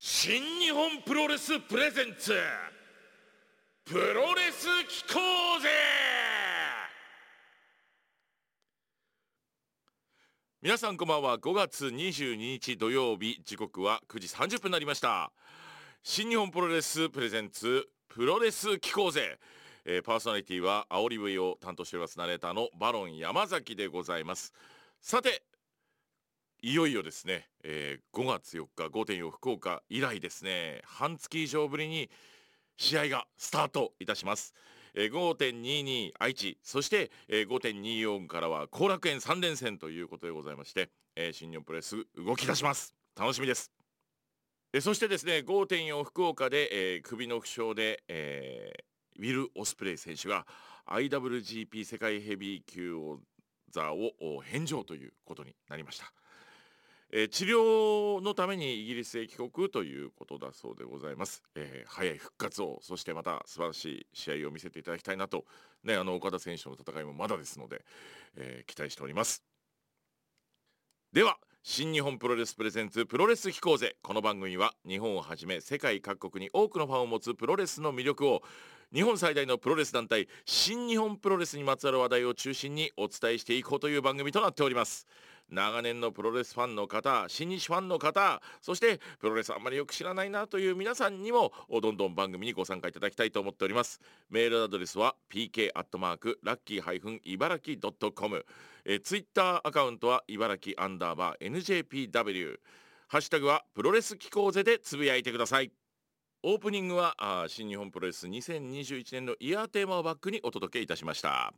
新日本プロレスプレゼンツプロレス機構ぜ！皆さんこんばんは。5月22日土曜日時刻は9時30分になりました。新日本プロレスプレゼンツプロレス機構ぜ、えー、パーソナリティは煽り V を担当しておりますナレーターのバロン山崎でございます。さていよいよですね、えー、5月4日5.4福岡以来ですね半月以上ぶりに試合がスタートいたします、えー、5.22愛知そして、えー、5.24からは後楽園3連戦ということでございまして、えー、新日本プロレス動き出します。楽しみです。えそしてですね5.4福岡で、えー、首の負傷で、えー、ウィル・オスプレイ選手が IWGP 世界ヘビー級王座を返上ということになりました。えー、治療のためにイギリスへ帰国ということだそうでございます、えー、早い復活をそしてまた素晴らしい試合を見せていただきたいなと、ね、あの岡田選手の戦いもまだですので、えー、期待しております。では新日本プロレスプレゼンツプロレス機構ぜ。この番組は日本をはじめ世界各国に多くのファンを持つプロレスの魅力を日本最大のプロレス団体新日本プロレスにまつわる話題を中心にお伝えしていこうという番組となっております。長年のプロレスファンの方新日ファンの方そしてプロレスあんまりよく知らないなという皆さんにもどんどん番組にご参加いただきたいと思っております。メールアドレスは pk アットマークラッキー茨城ドットコムツイッターアカウントは茨城アンダーバー NJPW ハッシュタグはプロレス機構ぜでつぶやいてください。オープニングはあ新日本プロレス2021年のイヤーテーマをバックにお届けいたしました。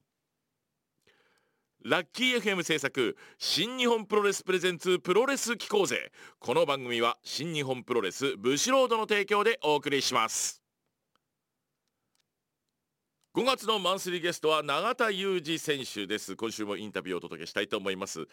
ラッキー FM 制作新日本プロレスプレゼンツプロレス機構ぜ。この番組は新日本プロレスブシロードの提供でお送りします。5月のマンスリーゲストは永田裕二選手です。今週もインタビューをお届けしたいと思います。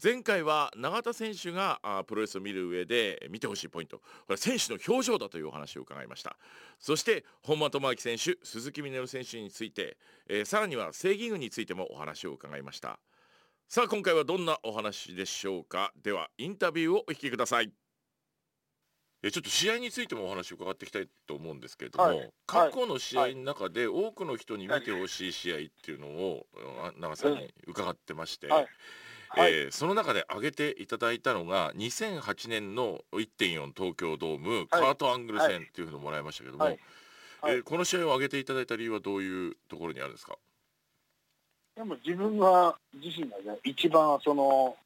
前回は永田選手がプロレスを見る上で見てほしいポイント。これは選手の表情だというお話を伺いました。そして本間智明選手鈴木みねる選手について、えー、さらには正義軍についてもお話を伺いました。さあ今回はどんなお話でしょうか。ではインタビューをお聞きください。えちょっと試合についてもお話を伺っていきたいと思うんですけれども、はい、過去の試合の中で多くの人に見てほしい試合っていうのを、はい、長さんに伺ってまして、はい、えー、その中で挙げていただいたのが2008年の1.4東京ドーム、カートアングル戦っていうのをもらいましたけども、えー、この試合を挙げていただいた理由はどういうところにあるんですか？でも自分が自身がね一番その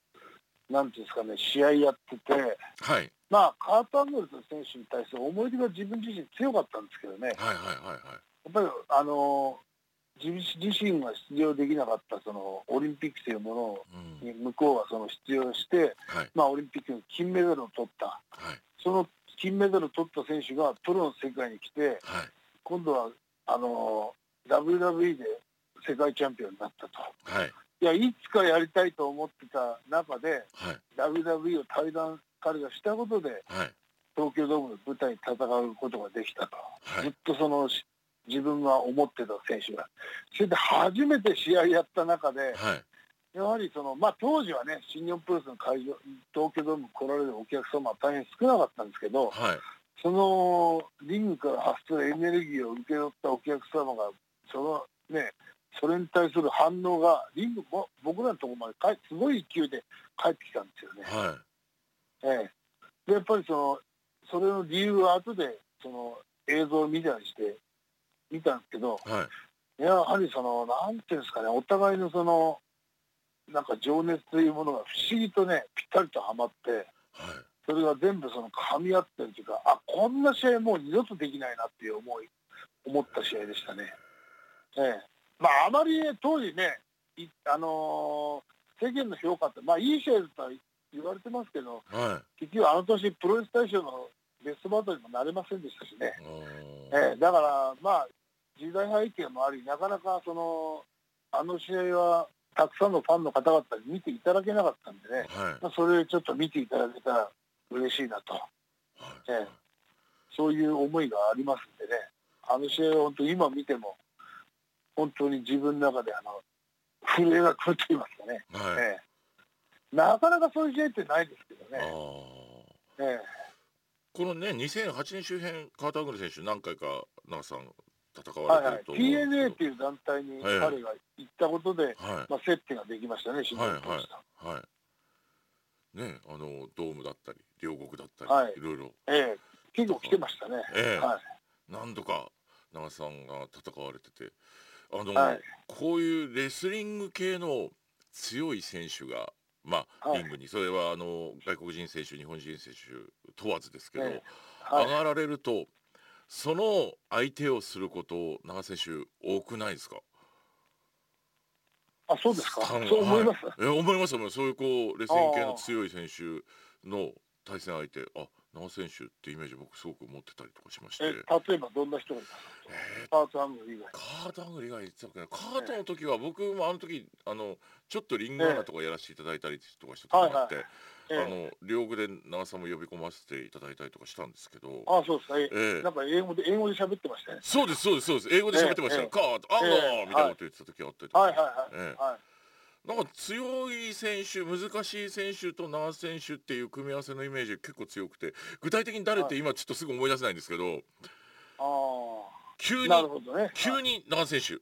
なんていうんですかね試合やってて、はい、まあ、カート・アングルズ選手に対する思い出が自分自身強かったんですけどね、はいはいはいはい、やっぱりあの自自身が出場できなかったそのオリンピックというものに向こうはその出場して、はい、まあ、オリンピックの金メダルを取った、はい、その金メダルを取った選手がプロの世界に来て、はい、今度はあの WWE で世界チャンピオンになったと。はいいやいつかやりたいと思ってた中で、はい、WWE を退団彼がしたことで、はい、東京ドームの舞台に戦うことができたと、はい、ずっとその自分が思ってた選手が。それで初めて試合やった中で、やはりその、まあ、当時はね新日本プロレスの会場東京ドーム来られるお客様は大変少なかったんですけど、そのリングから発するエネルギーを受け取ったお客様がそのねそれに対する反応がリングも僕らのところまですごい勢いで帰ってきたんですよね。はい。ええ、でやっぱりそのそれの理由は後でその映像を見たりして見たんですけど、はい、やはりそのなんていうんですかねお互いのそのなんか情熱というものが不思議とねぴったりとはまって、はい、それが全部その噛み合ってるというかあこんな試合もう二度とできないなっていう思い思った試合でしたね。ええ、まああまり、ね、当時ねあのー、世間の評価ってまあいい試合だったら言われてますけど、はい、結局あの年プロレス大賞のベストバトルにもなれませんでしたしね、えー、だからまあ時代背景もありなかなかそのあの試合はたくさんのファンの方々に見ていただけなかったんでね、はい、まあ、それちょっと見ていただけたら嬉しいなと、はい、えー、そういう思いがありますんでね。あの試合は本当今見ても本当に自分の中であの震えがくると言いますかね、はい、えーなかなかそういう試合ってないですけどね。ええ、このね2008年周辺カーターグル選手何回か長さん戦われてると思う、はいはい、TNA っていう団体に彼が行ったことで、はい、まあ、接点ができましたね、はいはいはい、ねあのドームだったり両国だったり、はい、いろいろ、ええ、結構来てましたね、ええ。はい、何度か長さんが戦われててあの、はい、こういうレスリング系の強い選手がまあ、リングに。それはあの外国人選手日本人選手問わずですけど、上がられるとその相手をすること長選手多くないですか？あそうですか？そう思います、はい、え思いますそういうこうレスリング系の強い選手の対戦相手。あ長選手ってイメージ僕すごく持ってたりとかしまして。例えばどんな人がいたえー、カート・アングル以外。カート・アングル以外カートの時は僕もあの時あのちょっとリングアナとかやらせていただいたりとかした時があって、えーあの両国で長さんも呼び込ませていただいたりとかしたんですけど。あそうですね、えー、なんか英語で英語で喋ってましたね。そうですそうですそうです。英語で喋ってましたね、カートああ、みたいなこと言ってた時あったりとか、はいはいはい、えー、はいなんか強い選手難しい選手と長選手っていう組み合わせのイメージ結構強くて具体的に誰って今ちょっとすぐ思い出せないんですけど、はい、急に、ね、急に長選手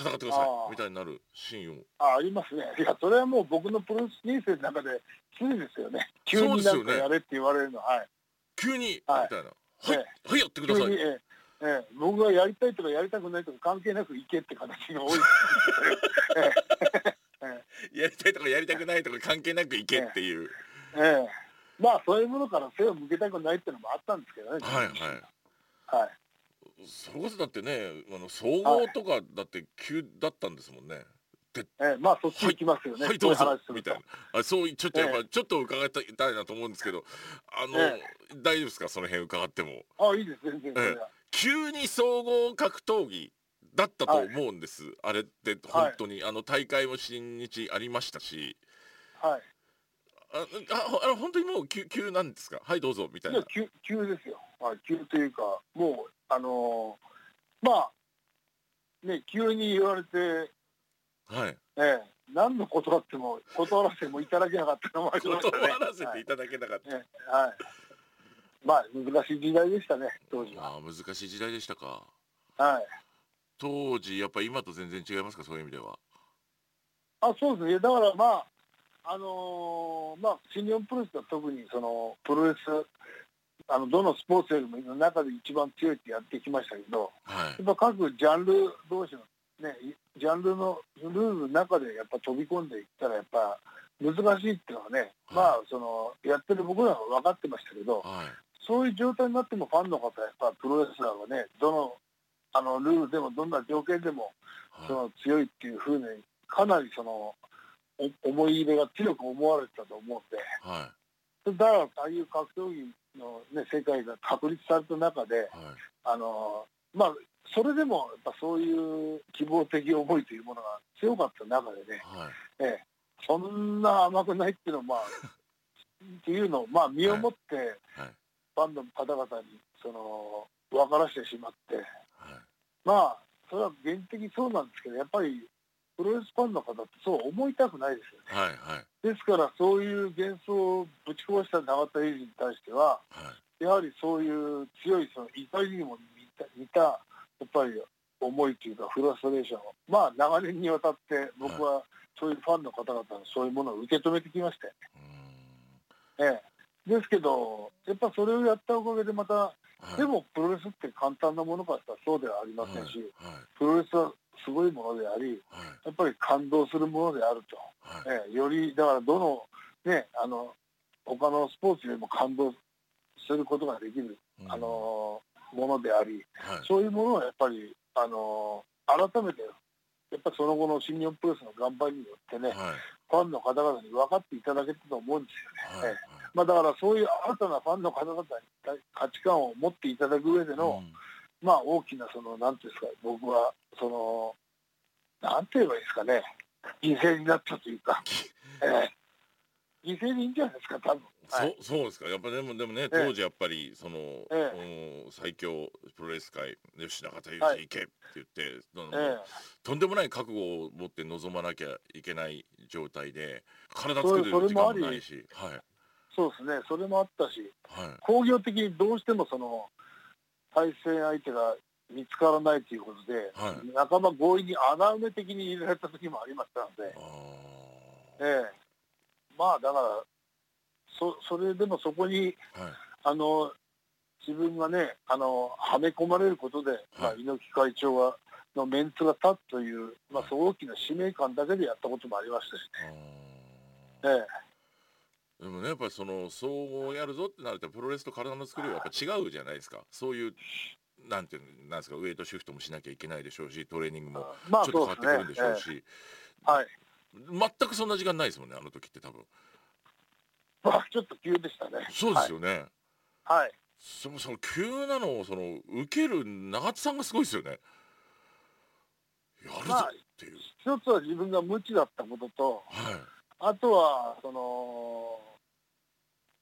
戦ってくださいみたいになるシーンを。あありますね。いやそれはもう僕のプロレス人生の中で常ですよね。急になんかやれって言われるの、はい。急に、はい、みたいな。はい、はい、やってください、ええ。ええ、僕がやりたいとかやりたくないとか関係なく行けって形が多い。え、やりたいとかやりたくないとか関係なく行けっていう、ええ。まあそういうものから背を向けたくないっていうのもあったんですけどね。はいはい。はい。それこそだってねあの総合とかだって急だったんですもんね。はいええ、まあそっち行きますよね。はい、どうぞみたいな。あそうちょっとやっぱ、ええ、ちょっと伺いたいなと思うんですけど、あの、え、大丈夫ですか？その辺伺っても。あいいです全然、急に総合格闘技だったと思うんです。はい、あれって本当に、はい、あの大会も新日ありましたし。はい。あああ本当にもう急急なんですか？はいどうぞみたいな。い急急ですよ。はい急というかもうあのー、まあね急に言われて、はいええ、何のことあっても断らせてもいただけなかったのもありましたね。断らせていただけなかった。はい、はいまあ難しい時代でしたね当時は。あ難しい時代でしたか。はい。当時やっぱ今と全然違いますか？そういう意味では。あそうですね。だからまああのー、まあ新日本プロレスは特にそのプロレスあのどのスポーツよりもの中で一番強いってやってきましたけど、はい、やっぱ各ジャンル同士の、ね、ジャンルのルールの中でやっぱ飛び込んでいったらやっぱ難しいっていうのはね、はい、まあそのやってる僕らは分かってましたけど、はい、そういう状態になってもファンの方やっぱプロレスラーはねどのあのルールでもどんな条件でもその強いっていうふうにかなりその思い入れが強く思われてたと思うんで、はい、だからああいう格闘技の、ね、世界が確立された中で、はい、あのまあそれでもやっぱそういう希望的思いというものが強かった中でね、はい、えそんな甘くないっていうのをまあ っていうのをまあ身をもって、はい、ファンの方々にその分からせてしまって、まあそれは原的そうなんですけどやっぱりプロレスファンの方ってそう思いたくないですよね。はいはい、ですからそういう幻想をぶち壊した永田裕二に対しては、はい、やはりそういう強いその怒りにも似た似たやっぱり思いというかフラストレーションを。まあ長年にわたって僕はそういうファンの方々のそういうものを受け止めてきまして、ええ、ですけどやっぱそれをやったおかげでまた、はい、でもプロレスって簡単なものかったらそうではありませんし、はい。はい、プロレスはすごいものであり、はい、やっぱり感動するものであると、はい、えよりだからどのねあの他のスポーツよりも感動することができる、うん、あのものであり、はい、そういうものをやっぱりあの改めてやっぱりその後の新日本プロレスの頑張りによってね、ファンの方々に分かっていただけたと思うんですよね。まあ、だからそういう新たなファンの方々に価値観を持っていただく上での、うん。まあ大きなそのなんていうんですか僕はそのなんて言えばいいですかね。犠牲になったというか、えー、犠牲でいいんじゃないですか多分。はい、そそうですか。やっぱでもでもね当時やっぱりその、えー、最強プロレス界吉永田裕二行けって言って、はい、とんでもない覚悟を持って臨まなきゃいけない状態で体作る時間もないし、はい、そうですね、それもあったし、はい、工業的にどうしてもその対戦相手が見つからないということで、はい、半ば強引に穴埋め的に入れられた時もありましたので、ええ、まあだからそ、それでもそこに、はい、あの自分がね、あのはめ込まれることで、まあ、猪木会長はのメンツが立つという、まあ、そう大きな使命感だけでやったこともありましたしね。ええ、でもねやっぱりその総合やるぞってなるとプロレスと体の作りはやっぱ違うじゃないですかそういうなんていうなんですかウェイトシフトもしなきゃいけないでしょうしトレーニングもちょっと変わってくるんでしょうし、まあうねえー、はい、全くそんな時間ないですもんねあの時って多分。まあちょっと急でしたね。そうですよね。はい。そのその急なのをその受ける長津さんがすごいですよね。やるぞっていう、まあ、一つは自分が無知だったことと、はい、あとはその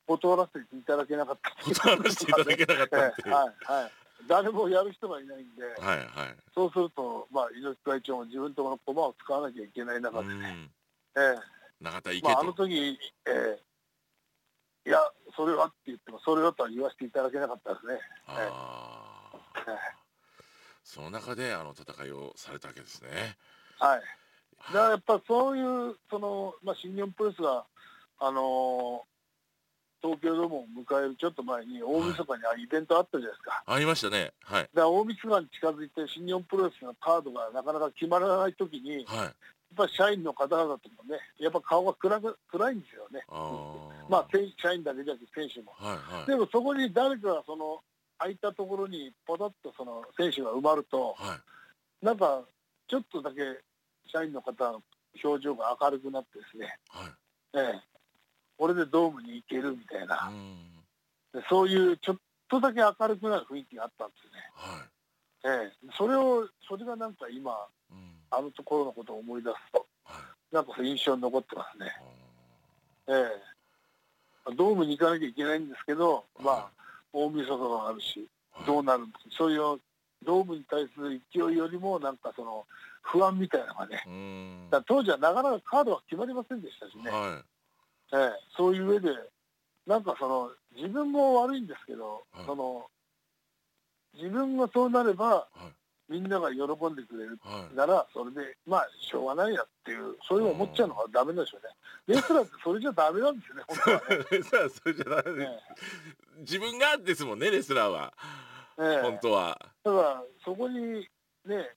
断らせていただけなかった。断らせていただけなかったっていう、はいはい。誰もやる人がいないんで、はいはい、そうすると、まあ、猪木会長も自分とこの駒を使わなきゃいけない中でね、ええ。永田まあ、あの時、ええ。いや、それはって言っても、それはとは言わせていただけなかったですね。あええ。その中であの戦いをされたわけですね。はい。だからやっぱそういうそのまあ新日本プロレスがあのー、東京ドームを迎えるちょっと前に大晦日にあイベントあったじゃないですか。ありましたね。はい。だから大晦日に近づいて新日本プロレスのカードがなかなか決まらない時に、はい、やっぱ社員の方々ともね、やっぱ顔が暗く暗いんですよね。あまあ社員だけじゃなくて選手も。はいはい、でもそこに誰かがその空いたところにポタッとその選手が埋まると、はい、なんかちょっとだけ社員の方の表情が明るくなってですね、はい、ええ、これでドームに行けるみたいな、でそういうちょっとだけ明るくなる雰囲気があったんですね。はい、ええ、それをそれがなんか今、うん、あのところのことを思い出すと、はい、なんか印象に残ってますね。ええ、ドームに行かなきゃいけないんですけど、まあ大晦日があるし、どうなるそういうドームに対する勢いよりも、なんかその不安みたいなのがね、当時はなかなかカードは決まりませんでしたしね、はい、えー、そういう上で、なんかその自分も悪いんですけど、はい、その自分がそうなれば、はい、みんなが喜んでくれるなら、それでまあしょうがないやっていう、そういう思っちゃうのがだめでしょうね。レスラーってそれじゃだめなんですよね、本当は、ね、レスラーそれじゃダメ、ね、自分がですもんねレスラーは、えー、本当は。だからそこにね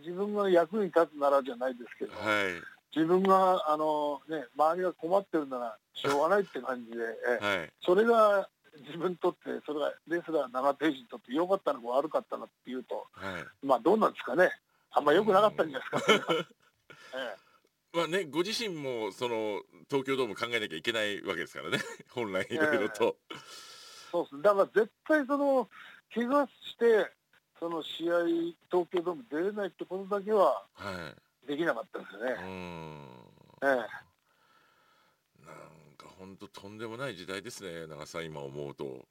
自分が役に立つならじゃないですけど、はい、自分があの、ね、周りが困ってるならしょうがないって感じで、はい、それが自分にとってそれがレスラー長手にとって良かったのか悪かったのっていうと、はい、まあどうなんですかね。あんま良くなかったんじゃないですか、ええ。まあね、ご自身もその東京ドーム考えなきゃいけないわけですからね。本来いろいろと、えーそうです。だから絶対その怪我してその試合東京ドーム出れないってことだけはできなかったですよね。ええ、なんか本当とんでもない時代ですね長さん今思うと。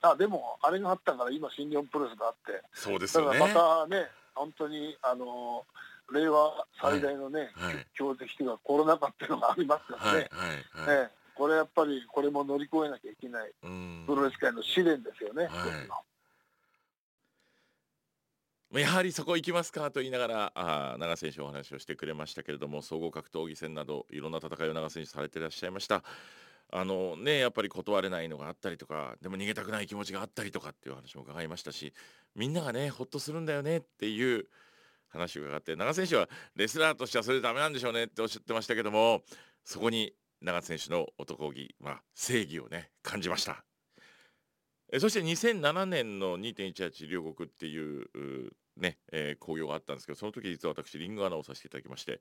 あでもあれがあったから今新日本プロレスがあってそうですよね。またね本当にあの令和最大のね、はいはい、強敵がコロナ禍っていうのがありますからね。はいはいはい、ええこれやっぱりこれも乗り越えなきゃいけないプロレス界の試練ですよね。はいやはりそこ行きますかと言いながらあ長選手お話をしてくれましたけれども総合格闘技戦などいろんな戦いを長選手されていらっしゃいました。あのねやっぱり断れないのがあったりとかでも逃げたくない気持ちがあったりとかっていう話も伺いましたしみんながねほっとするんだよねっていう話を伺って長選手はレスラーとしてはそれでダメなんでしょうねっておっしゃってましたけどもそこに長選手の男気、まあ、正義をね感じました。えそして2007年の2.18両国っていうね、えー、興行があったんですけどその時実は私リングアナをさせていただきまして、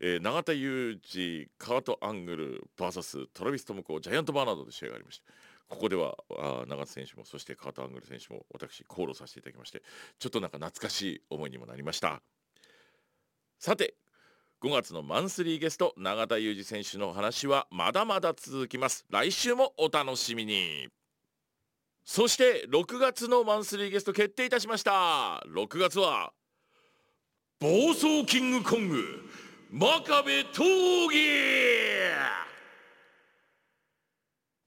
えー、永田裕二カート・アングル VS トラビス・トムコジャイアント・バーナードで試合がありましたここではあ永田選手もそしてカート・アングル選手も私コールさせていただきましてちょっとなんか懐かしい思いにもなりました。さて5月のマンスリーゲスト永田裕二選手の話はまだまだ続きます。来週もお楽しみに。そして6月のマンスリーゲスト決定いたしました。6月は暴走キングコング真壁闘技。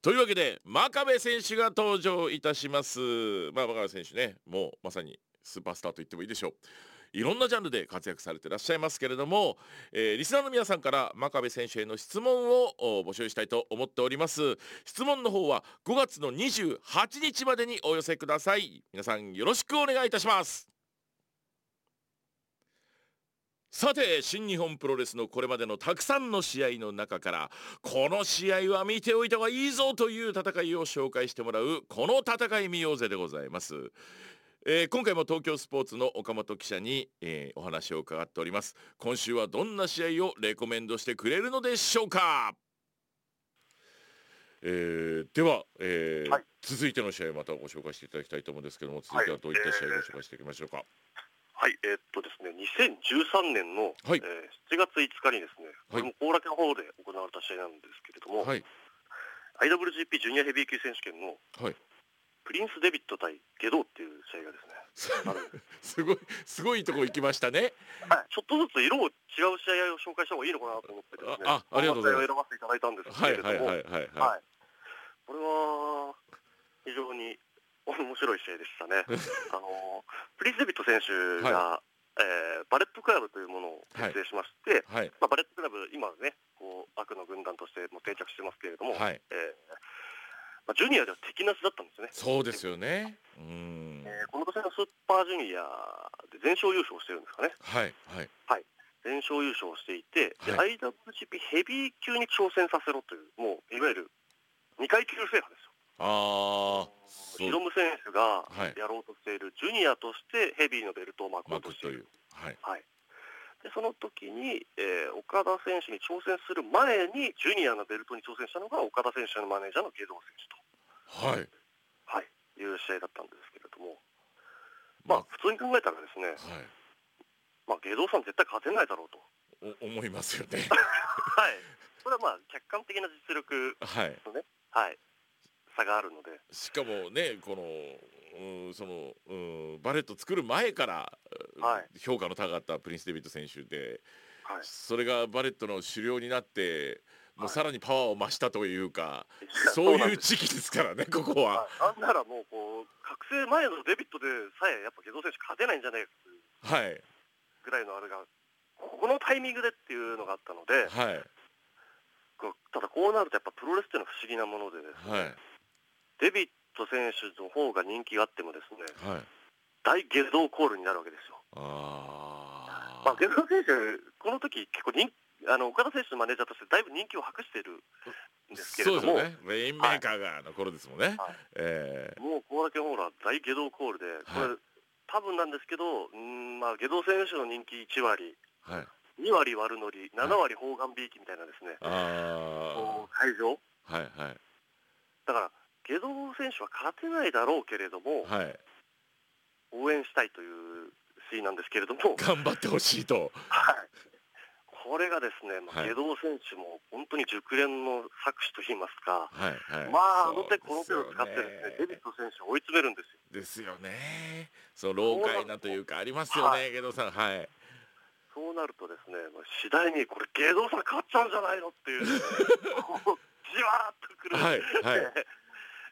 というわけで真壁選手が登場いたします。まあ真壁選手ねもうまさにスーパースターと言ってもいいでしょう。いろんなジャンルで活躍されていらっしゃいますけれども、えー、リスナーの皆さんから真壁選手への質問を募集したいと思っております。質問の方は5月の28日までにお寄せください。皆さんよろしくお願いいたします。さて新日本プロレスのこれまでのたくさんの試合の中からこの試合は見ておいた方がいいぞという戦いを紹介してもらうこの戦い見ようぜでございます、えー、今回も東京スポーツの岡本記者に、えー、お話を伺っております。今週はどんな試合をレコメンドしてくれるのでしょうか？えー、では、えーはい、続いての試合またご紹介していただきたいと思うんですけども続いてはどういった試合をご紹介していきましょうか、はい。はい、えー、っとですね、2013年の、はい、えー、7月5日にですね、これも後楽園ホールで行われた試合なんですけれども、はい、IWGP ジュニアヘビー級選手権の、はい、プリンス・デビット対ゲドウっていう試合がですね、すごい、すごいとこ行きましたね。はい、ちょっとずつ色を違う試合を紹介した方がいいのかなと思ってですね、あありがとうございます。選ばせていただいたんですけれども、はいはいはいはい、はい、これは非常に面白い試合でしたね。あのプリンス・デビット選手が、はい、えー、バレットクラブというものを結成しまして、はい、まあ、バレットクラブ、今ね、こう悪の軍団としても定着してますけれども、はい、えー、まあ、ジュニアでは敵なしだったんですね。そうですよね。うん、えー、この年のスーパージュニアで全勝優勝してるんですかね。はい、はい。はい。全勝優勝していて、はい、IWGP ヘビー級に挑戦させろという、もういわゆる2階級制覇ですよ。ああ。ヒロム選手がやろうとしているジュニアとしてヘビーのベルトを巻こうとしている。はい、はい、でその時に、えー、岡田選手に挑戦する前にジュニアのベルトに挑戦したのが岡田選手のマネージャーの下道選手と、はい。はい、いう試合だったんですけれども、まあ、普通に考えたらですね、はい。まあ、下道さん絶対勝てないだろうと。思いますよね。はい、それはまあ客観的な実力のね、はい、はい。差があるので。しかもねこのうんそのうんバレット作る前から、はい、評価の高かったプリンス・デビッド選手で、はい、それがバレットの首領になってもうさらにパワーを増したというか、はい、そういう時期ですからねここは。なんならもうこう覚醒前のデビットでさえやっぱゲド選手勝てないんじゃないかというぐらいのあれがこのタイミングでっていうのがあったので、はい、ただこうなるとやっぱプロレスっていうのは不思議なものでですね、はい。デビット選手の方が人気があってもですね、はい、大下道コールになるわけですよ。あまあ、下道選手、この時結構人あの岡田選手のマネージャーとしてだいぶ人気を博しているんですけれども、ね、メインメーカーがの頃ですもんね。はい。えー、もうこれだけほら大下道コールで、これ、はい、多分なんですけど、うんまあ、下道選手の人気1割、はい、2割悪乗り、7割砲丸びいきみたいなですね、はい、会場、はいはい、だからゲド選手は勝てないだろうけれども、はい、応援したいというシーンなんですけれども。頑張ってほしいと、はい、これがですね、まあ、ゲド選手も本当に熟練の作詞といいますか、はいはい、まあ、あの手この手を使ってですね、デビット選手を追い詰めるんですよ。ですよね。そう老快なというかありますよね、ゲドさん。はい。そうなるとですね、次第にこれゲドさん勝っちゃうんじゃないのっていう、ね、じわーっとくる、はいはい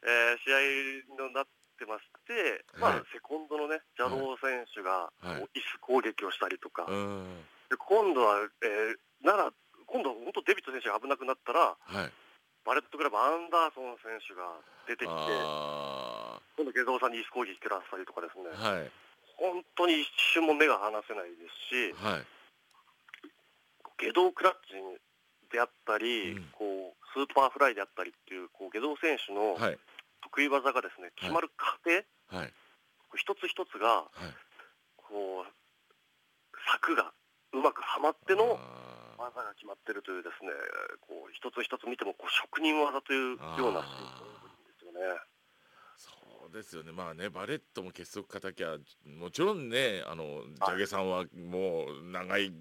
えー、試合になってまして、はい、まあ、セコンドのね、邪道選手が、はい、椅子攻撃をしたりとか、はい、で今度は、えー、なら、今度は本当、デビット選手が危なくなったら、バレットクラブ、アンダーソン選手が出てきて、今度、外道さんに椅子攻撃食らったりとかですね、本当に一瞬も目が離せないですし、外道クラッチであったり、うん、こうスーパーフライであったりっていうこう外道選手の得意技がですね、決まる過程、はい、一つ一つが、こう策がうまくはまっての技が決まってるというですねこう一つ一つ見てもこう職人技というようなですよね。そうですよね、まあね、バレットも結束敵は、もちろんね、あのジャゲさんはもう長い、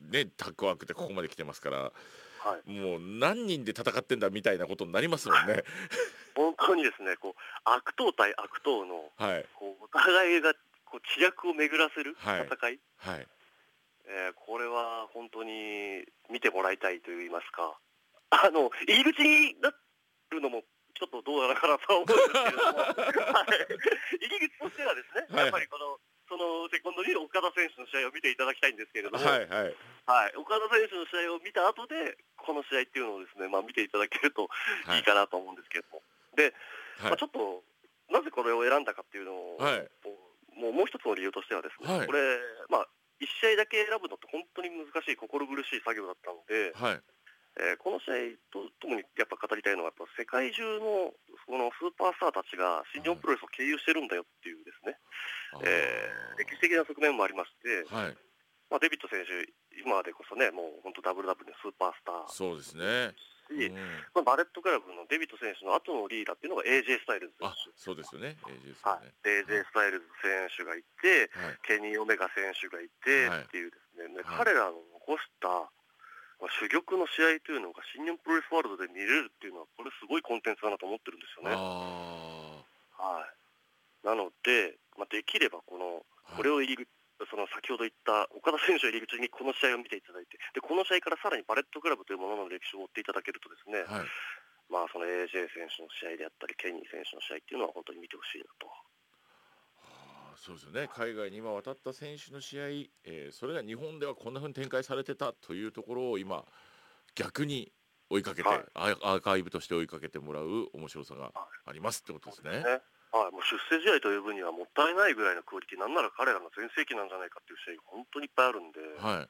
ね、タッグワークでここまで来てますから、はい、もう何人で戦ってんだみたいなことになりますもんね。本当にですねこう悪党対悪党の、はい、こうお互いがこう知略を巡らせる戦い、はい。はい、えー、これは本当に見てもらいたいといいますか。あの入り口になるのもちょっとどうやらかなとは思うんですけれども、はい、入り口としてはですね、やっぱりこの、そのセコンドに岡田選手の試合を見ていただきたいんですけれども、はい、はい、はい、岡田選手の試合を見た後で、この試合っていうのをですね、まあ、見ていただけるといいかなと思うんですけれども、で、まあ、ちょっと、なぜこれを選んだかっていうのを、もうもう一つの理由としてはですね、これ、まあ、1試合だけ選ぶのって本当に難しい、心苦しい作業だったので、はい。えー、この試合とともにやっぱ語りたいのは、やっぱ世界中のこのスーパースターたちが新日本プロレスを経由してるんだよっていうですね、はい、えー、歴史的な側面もありまして、はい。まあ、デビッド選手、今でこそね、もう本当、WW のスーパースター。そうですね。し、うん、まあ、バレットクラブのデビッド選手の後のリーダーっていうのが AJ スタイルズ選手。そうですよね、AJ スタイルズ、はい、AJ スタイルズ選手がいて、はい、ケニー・オメガ選手がいて、はい、っていうですね、彼らの残したまあ、珠玉の試合というのが新日本プロレスワールドで見れるっていうのは、これすごいコンテンツだなと思ってるんですよね。はい、なので、まあ、できればこの、これを入りその先ほど言ったオカダ選手を入り口にこの試合を見ていただいて、でこの試合からさらにバレットクラブというものの歴史を追っていただけるとですね、はい、まあその AJ 選手の試合であったり、ケニー選手の試合っていうのは本当に見てほしいなと。そうですよね海外に今渡った選手の試合、えー、それが日本ではこんなふうに展開されてたというところを今逆に追いかけて、はい、アーカイブとして追いかけてもらう面白さがありますってことですね。はい、もう出世試合という分にはもったいないぐらいのクオリティ、なんなら彼らの全盛期なんじゃないかっていう試合が本当にいっぱいあるんで、はい、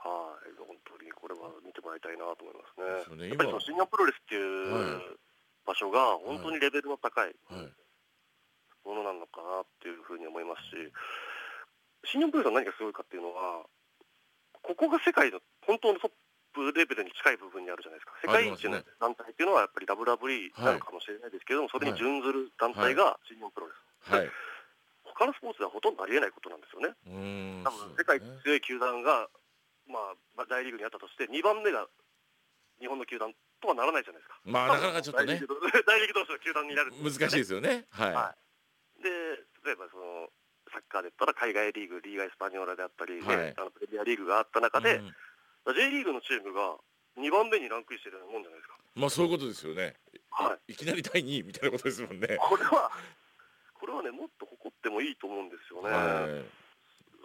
はい、本当にこれは見てもらいたいなと思いますね。ねやっぱり新日本プロレスっていう場所が本当にレベルの高いものなのかなっていうふうに思いますし、新日本プロレスは何がすごいかっていうのは、ここが世界の本当のトップレベルに近い部分にあるじゃないですか、世界一の団体っていうのはやっぱり WWE なのかもしれないですけども、それに準ずる団体が新日本プロレス。はい他のスポーツではほとんどありえないことなんですよね。多分世界一強い球団が、まあ、大リーグにあったとして、2番目が日本の球団とはならないじゃないですか。まあ、なかなかちょっとね。大リーグ同士の球団になる、ね、難しいですよね。はい。はい、で、例えばその、サッカーで言ったら海外リーグ、リーガ・エスパニョーラであったり、ね、はい、あのプレミアリーグがあった中で、うん J リーグのチームが2番目にランクインしてるようなもんじゃないですか。まあそういうことですよね。はい。いきなり第2位みたいなことですもんね。これは、これはね、もっと誇ってもいいと思うんですよね。はい、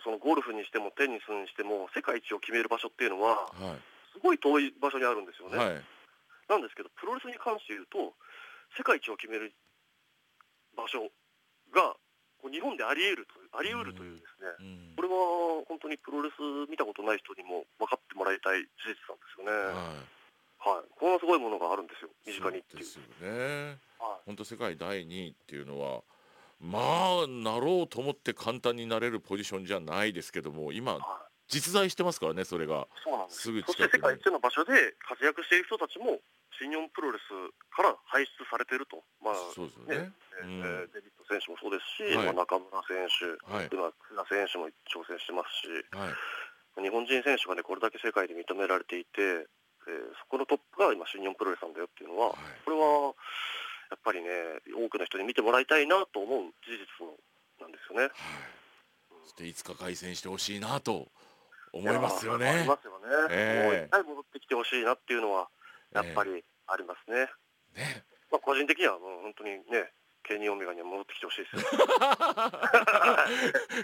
そのゴルフにしてもテニスにしても、世界一を決める場所っていうのは、はい、すごい遠い場所にあるんですよね。はい、なんですけど、プロレスに関して言うと、世界一を決める場所が日本であり得るとあり得るというですね、うん、これは本当にプロレス見たことない人にも分かってもらいたい事実なんですよね。はい、はい、こんなすごいものがあるんですよ、身近にっていう。ですよね。はい、本当世界第2位っていうのは、まあなろうと思って簡単になれるポジションじゃないですけども、今、はい、実在してますからね、それが。そうなんです。すぐそして世界一の場所で活躍している人たちも、新日本プロレスから輩出されてると、まあそうですよね。ね、うん、デビッド選手もそうですし、はい、まあ、中村選手、はい、今、福田選手も挑戦してますし、はい、日本人選手が、ね、これだけ世界で認められていて、えー、そこのトップが今、新日本プロレスなんだよっていうのは、これはやっぱりね、多くの人に見てもらいたいなと思う事実なんですよね。そしていつか凱旋してほしいなと思いますよね。ありますよね。えー、もう一回戻ってきてほしいなっていうのは、やっぱりありますね。ねまあ、個人的にはもう本当にね、ケニー・オメガには戻ってきてほしいですよ。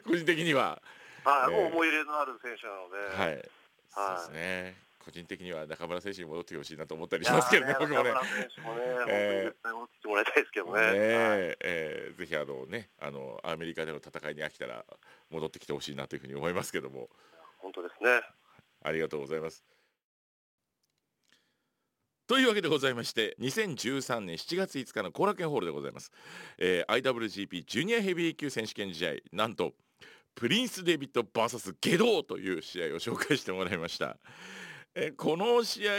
個人的には。はい、えー、もう思い入れのある選手なので。はい。そうですね。個人的には中村選手に戻ってほしいなと思ったりしますけどね、僕もね。中村選手もね、えー、戻ってきてもらいたいですけどね。ねええー、ぜひあのね、あのアメリカでの戦いに飽きたら戻ってきてほしいなというふうに思いますけども。本当ですね。ありがとうございます。というわけでございまして2013年7月5日の後楽園ホールでございます、えー、IWGP ジュニアヘビー級選手権試合なんとプリンス・デビッド VS ゲドーという試合を紹介してもらいました。えこの試合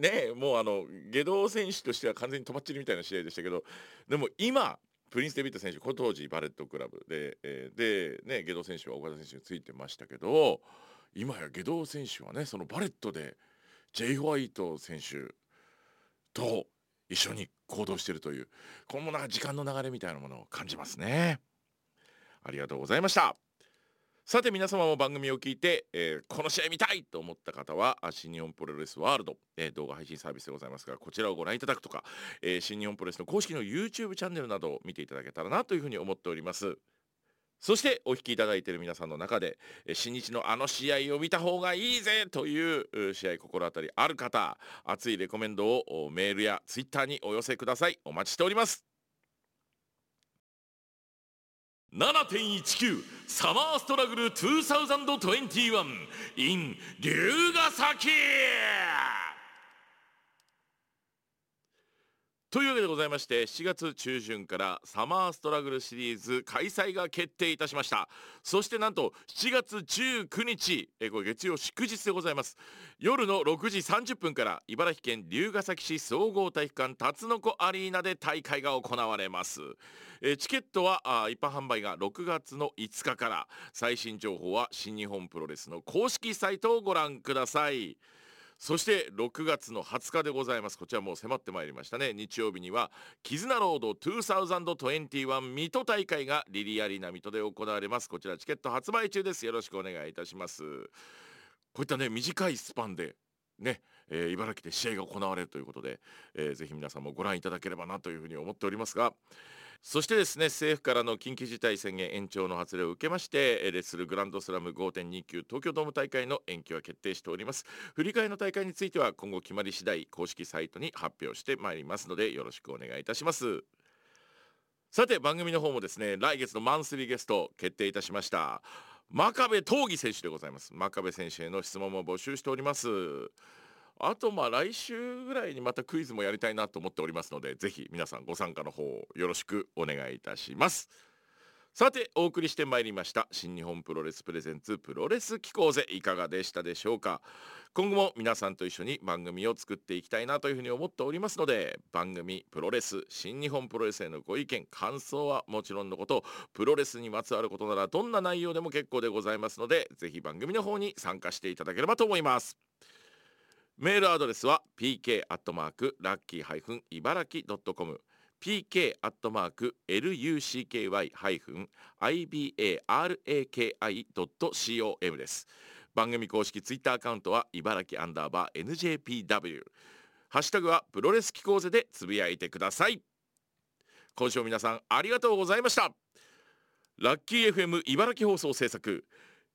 ねもうあのゲドー選手としては完全にとばっちりみたいな試合でしたけどでも今プリンス・デビッド選手この当時バレットクラブで、えー、で、ね、ゲドー選手はオカダ選手についてましたけど今やゲドー選手はねそのバレットでジェイ・ホワイト選手と一緒に行動しているというこのなんか時間の流れみたいなものを感じますね。ありがとうございました。さて皆様も番組を聞いて、えー、この試合見たいと思った方は新日本プロレスワールド、えー、動画配信サービスでございますがこちらをご覧いただくとか、えー、新日本プロレスの公式の YouTube チャンネルなどを見ていただけたらなというふうに思っております。そしてお引きいただいている皆さんの中で新日のあの試合を見た方がいいぜという試合心当たりある方熱いレコメンドをメールやツイッターにお寄せください。お待ちしております。7.19サマーストラグル2021 in 龍ヶ崎。というわけでございまして7月中旬からサマーストラグルシリーズ開催が決定いたしました。そしてなんと7月19日えこれ月曜祝日でございます。夜の6時30分から茨城県龍ケ崎市総合体育館辰の子アリーナで大会が行われます。えチケットはあ一般販売が6月の5日から。最新情報は新日本プロレスの公式サイトをご覧ください。そして6月の20日でございます。こちらもう迫ってまいりましたね。日曜日には絆ロード2021水戸大会がリリアリーナ水戸で行われます。こちらチケット発売中です。よろしくお願いいたします。こういったね短いスパンでね、えー、茨城で試合が行われるということで、えー、ぜひ皆さんもご覧いただければなというふうに思っておりますがそしてですね政府からの緊急事態宣言延長の発令を受けましてレッスルグランドスラム5.29東京ドーム大会の延期は決定しております。振り替えの大会については今後決まり次第公式サイトに発表してまいりますのでよろしくお願いいたします。さて番組の方もですね来月のマンスリーゲスト決定いたしました真壁闘技選手でございます。真壁選手への質問も募集しております。あとまあ来週ぐらいにまたクイズもやりたいなと思っておりますのでぜひ皆さんご参加の方よろしくお願いいたします。さてお送りしてまいりました新日本プロレスプレゼンツプロレス機構ぜいかがでしたでしょうか？今後も皆さんと一緒に番組を作っていきたいなというふうに思っておりますので番組プロレス新日本プロレスへのご意見感想はもちろんのことプロレスにまつわることならどんな内容でも結構でございますのでぜひ番組の方に参加していただければと思います。メールアドレスは pk アットマークラッキーハイフン茨城ドットコム pk アットマーク lucky ハイフン ibaraki ドット com です。番組公式ツイッターアカウントは茨城アンダーバー NJPW ハッシュタグはプロレス機構ぜでつぶやいてください。今週も皆さんありがとうございました。ラッキー FM 茨城放送制作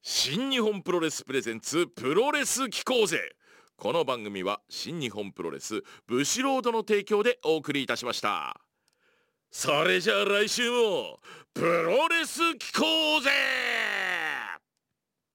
新日本プロレスプレゼンツプロレス機構ぜこの番組は新日本プロレスブシロードの提供でお送りいたしました。それじゃあ来週もプロレス聞こうぜ!